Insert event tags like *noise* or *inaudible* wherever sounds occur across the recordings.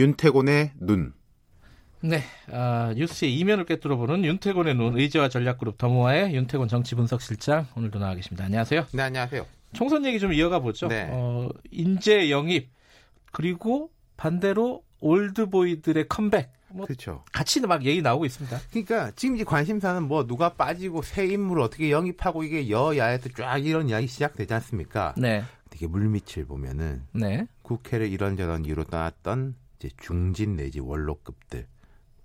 윤태곤의 눈. 네, 아, 뉴스의 이면을 꿰뚫어보는 윤태곤의 눈 의제와 전략그룹 더모아의 윤태곤 정치분석실장 오늘도 나와 계십니다. 안녕하세요. 네, 안녕하세요. 총선 얘기 좀 이어가 보죠. 네. 어, 인재 영입 그리고 반대로 올드보이들의 컴백. 뭐 그렇죠. 같이 막 얘기 나오고 있습니다. 그러니까 지금 이제 관심사는 뭐 누가 빠지고 새 인물을 어떻게 영입하고 이게 여야에서 쫙 이런 이야기 시작되지 않습니까? 네, 되게 물밑을 보면은 네, 국회를 이런저런 이유로 떠났던 이제 중진 내지 원로급들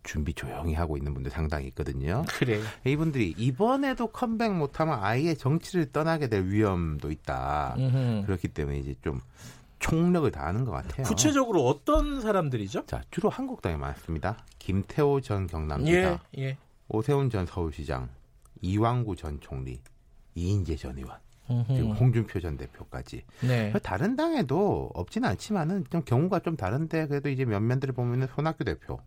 준비 조용히 하고 있는 분들 상당히 있거든요. 그래. 이분들이 이번에도 컴백 못하면 아예 정치를 떠나게 될 위험도 있다. 음흠. 그렇기 때문에 이제 좀 총력을 다하는 것 같아요. 구체적으로 어떤 사람들이죠? 자, 주로 한국당에 많습니다. 김태호 전 경남지사, 예, 예. 오세훈 전 서울시장, 이왕구 전 총리, 이인재 전 의원, 그리고 음흠. 홍준표 전 대표까지. 네. 다른 당에도 없지는 않지만은 좀 경우가 좀 다른데 그래도 이제 몇 면들을 보면은 손학규 대표,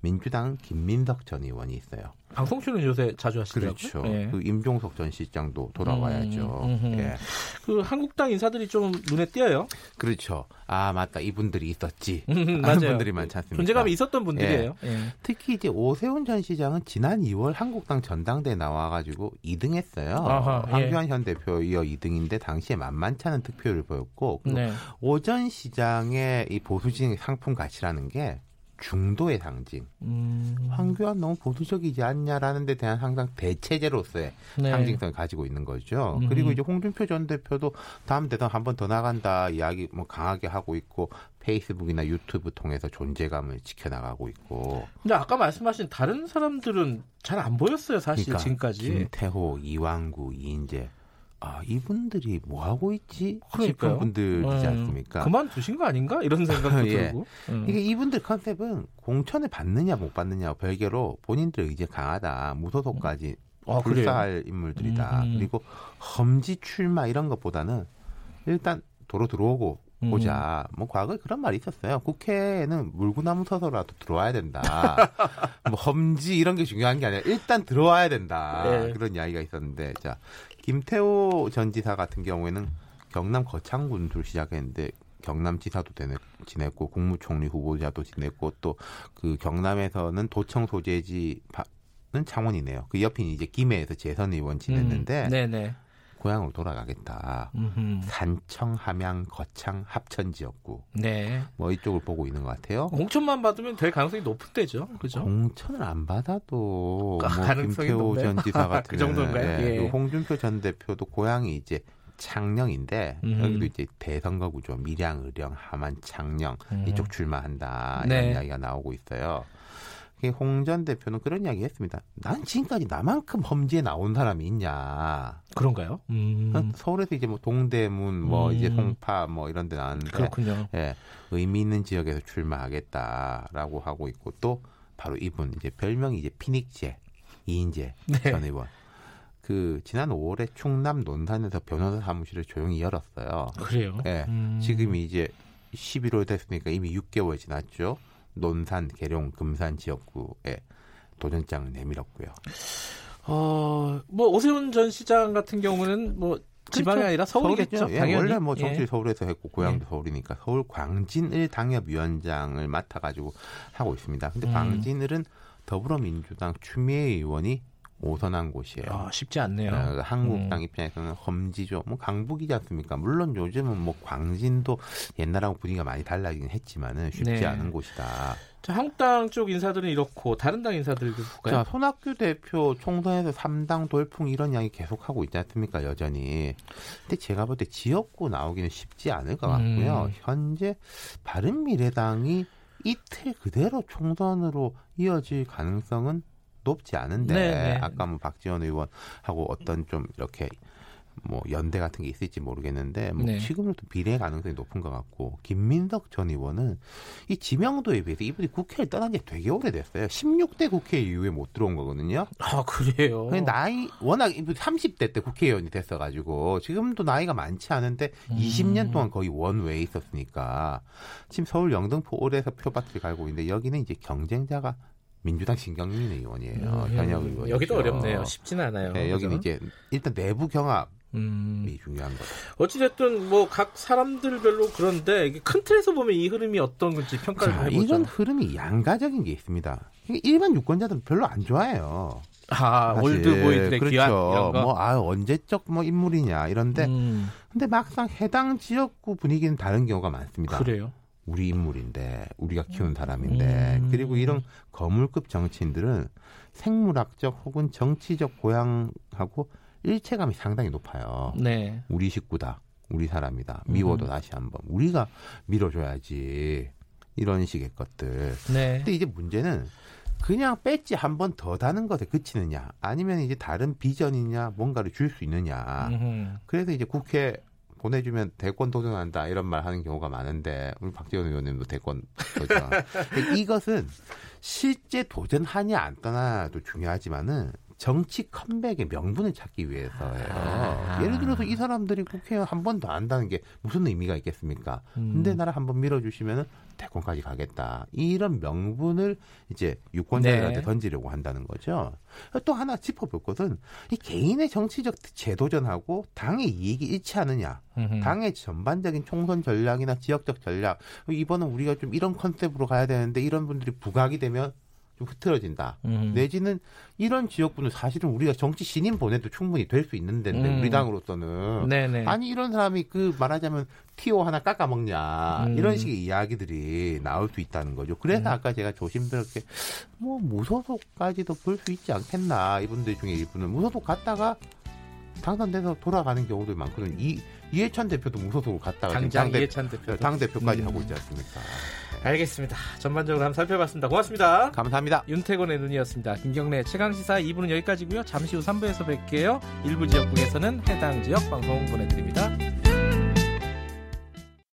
민주당은 김민석 전 의원이 있어요. 방송 출연 요새 자주 하시더라고요. 그렇죠. 예. 그 임종석 전 시장도 돌아와야죠. 음, 음흠. 예. 그 한국당 인사들이 좀 눈에 띄어요. 그렇죠. 아 맞다 이분들이 있었지. 음, 맞아요. 분들이 많지 않습니까? 존재감이 있었던 분들이에요. 예. 특히 이제 오세훈 전 시장은 지난 2월 한국당 전당대에 나와가지고 2등했어요. 아하, 예. 황교안 현 대표 이어 2등인데 당시에 만만치 않은 득표를 보였고 네. 오전 시장의 이 보수진 상품 가치라는 게 중도의 상징. 음, 황교안 너무 보수적이지 않냐라는 데 대한 항상 대체제로서의 네. 상징성을 가지고 있는 거죠. 음흠. 그리고 이제 홍준표 전 대표도 다음 대선 한 번 더 나간다 이야기 뭐 강하게 하고 있고 페이스북이나 유튜브 통해서 존재감을 지켜나가고 있고 근데 아까 말씀하신 다른 사람들은 잘 안 보였어요, 사실 그러니까 지금까지. 김태호, 이왕구, 이인재 아 이분들이 뭐 하고 있지 그러니까요. 싶은 분들이지 음, 않습니까? 그만두신 거 아닌가? 이런 생각도 *laughs* 예. 들고. 음. 이게 이분들 컨셉은 공천을 받느냐 못 받느냐 별개로 본인들 의지 강하다 무소속까지 아, 그래요? 불사할 인물들이다. 음. 그리고 험지 출마 이런 것보다는 일단 도로 들어오고 음. 보자. 뭐 과거에 그런 말이 있었어요. 국회에는 물구나무 서서라도 들어와야 된다. *laughs* 뭐 험지 이런 게 중요한 게 아니라 일단 들어와야 된다. 네. 그런 이야기가 있었는데 자 김태호 전 지사 같은 경우에는 경남 거창군으로 시작했는데 경남지사도 지냈고 국무총리 후보자도 지냈고 또 그 경남에서는 도청 소재지는 창원이네요. 그 옆인 이제 김해에서 재선 의원 지냈는데 음, 네네. 고향으로 돌아가겠다. 음흠. 산청, 함양, 거창, 합천 지역구 네. 뭐 이쪽을 보고 있는 것 같아요. 공천만 받으면 될 가능성이 높은 데죠. 그죠? 공천을 안 받아도 아, 뭐 가능성이 김태호 높네요. 전 지사 *laughs* 같은 그 정도인가요? 경우는, 예. 그리고 홍준표 전 대표도 고향이 이제 창녕인데 음. 여기도 이제 대선거 구조 밀양, 의령, 함안, 창녕 음. 이쪽 출마한다 네. 이런 이야기가 나오고 있어요. 홍전 대표는 그런 이야기 했습니다. 난 지금까지 나만큼 험지에 나온 사람이 있냐. 그런가요? 음. 서울에서 이제 뭐 동대문, 뭐 음. 이제 송파 뭐 이런 데 나왔는데 그렇군요. 예, 의미 있는 지역에서 출마하겠다라고 하고 있고 또 바로 이분 이제 별명이 이제 피닉제 이인재 네. 전 의원. 그 지난 5월에 충남 논산에서 변호사 사무실을 조용히 열었어요. 그래요. 예, 음. 지금이 이제 11월 됐으니까 이미 6개월 지났죠. 논산, 계룡, 금산 지역구에 도전장을 내밀었고요. 어, 뭐 오세훈 전 시장 같은 경우는 뭐 지방이 그렇죠. 아니라 서울이겠죠. 서울이죠. 예, 당연히. 원래 뭐 정치 예. 서울에서 했고 고향도 예. 서울이니까 서울 광진을 당협위원장을 맡아가지고 하고 있습니다. 근데 음. 광진을은 더불어민주당 추미애 의원이 오선한 곳이에요. 아, 쉽지 않네요. 어, 한국당 음. 입장에서는 험지죠. 뭐 강북이지 않습니까? 물론 요즘은 뭐 광진도 옛날하고 분위기가 많이 달라지긴 했지만은 쉽지 네. 않은 곳이다. 자, 한국당 쪽 인사들은 이렇고 다른 당 인사들도 볼까요? 자, 손학규 대표 총선에서 3당 돌풍 이런 이야기 계속하고 있지 않습니까, 여전히. 근데 제가 볼 때 지역구 나오기는 쉽지 않을 것 같고요. 음. 현재 바른미래당이 이틀 그대로 총선으로 이어질 가능성은 높지 않은데 네, 네. 아까 뭐 박지원 의원하고 어떤 좀 이렇게 뭐 연대 같은 게 있을지 모르겠는데 뭐 네. 지금으로도 비례 가능성이 높은 것 같고 김민석 전 의원은 이 지명도에 비해서 이분이 국회를 떠난 지 되게 오래됐어요. 16대 국회 이후에 못 들어온 거거든요. 아, 그래요. 나이 워낙 이분 30대 때 국회의원이 됐어가지고 지금도 나이가 많지 않은데 음. 20년 동안 거의 원외에 있었으니까 지금 서울 영등포올에서 표밭을 갈고 있는데 여기는 이제 경쟁자가 민주당 신경민 의원이에요. 음, 현역 의원. 여기도 어렵네요. 쉽지는 않아요. 네, 여기는 그죠? 이제 일단 내부 경합 음. 이 중요한 거. 어찌됐든 뭐 각 사람들별로 그런데 큰 틀에서 보면 이 흐름이 어떤 건지 평가를 자, 해보죠. 이런 흐름이 양가적인 게 있습니다. 일반 유권자들은 별로 안 좋아해요. 아, 사실. 올드보이들의 그렇죠. 귀환 이런 거. 뭐, 아, 언제적 뭐 인물이냐 이런데, 음. 근데 막상 해당 지역구 분위기는 다른 경우가 많습니다. 그래요? 우리 인물인데, 우리가 키운 사람인데, 음. 그리고 이런 거물급 정치인들은 생물학적 혹은 정치적 고향하고 일체감이 상당히 높아요. 네. 우리 식구다, 우리 사람이다. 미워도 음. 다시 한번 우리가 밀어줘야지. 이런 식의 것들. 네. 근데 이제 문제는 그냥 배지 한 번 더 다는 것에 그치느냐 아니면 이제 다른 비전이냐 뭔가를 줄 수 있느냐 음흠. 그래서 이제 국회 보내주면 대권 도전한다 이런 말 하는 경우가 많은데 우리 박지원 의원님도 대권 도전. *laughs* 이것은 실제 도전하냐 안 떠나도 중요하지만은 정치 컴백의 명분을 찾기 위해서예요. 아. 예를 들어서 이 사람들이 국회의원 한번더 한다는 게 무슨 의미가 있겠습니까? 음. 근데 나를 한 번 밀어주시면은 대권까지 가겠다. 이런 명분을 이제 유권자들한테 네. 던지려고 한다는 거죠. 또 하나 짚어볼 것은 이 개인의 정치적 재도전하고 당의 이익이 일치하느냐. 음흠. 당의 전반적인 총선 전략이나 지역적 전략. 이번은 우리가 좀 이런 컨셉으로 가야 되는데 이런 분들이 부각이 되면 좀 흐트러진다. 음. 내지는 이런 지역분은 사실은 우리가 정치 신인 보내도 충분히 될 수 있는 데인데 음. 우리 당으로서는 네네. 아니 이런 사람이 그 말하자면 티오 하나 깎아 먹냐 음. 이런 식의 이야기들이 나올 수 있다는 거죠. 그래서 음. 아까 제가 조심스럽게 뭐 무소속까지도 볼 수 있지 않겠나 이분들 중에 일부는 무소속 갔다가 당선돼서 돌아가는 경우도 많거든요. 이 이해찬 대표도 무소속으로 갔다가 당장 이해찬 대표 당 대표까지 음. 하고 있지 않습니까? 알겠습니다. 전반적으로 한번 살펴봤습니다. 고맙습니다. 감사합니다. 윤태곤의 눈이었습니다. 김경래 최강시사 2부는 여기까지고요. 잠시 후 3부에서 뵐게요. 일부 지역국에서는 해당 지역 방송 보내드립니다.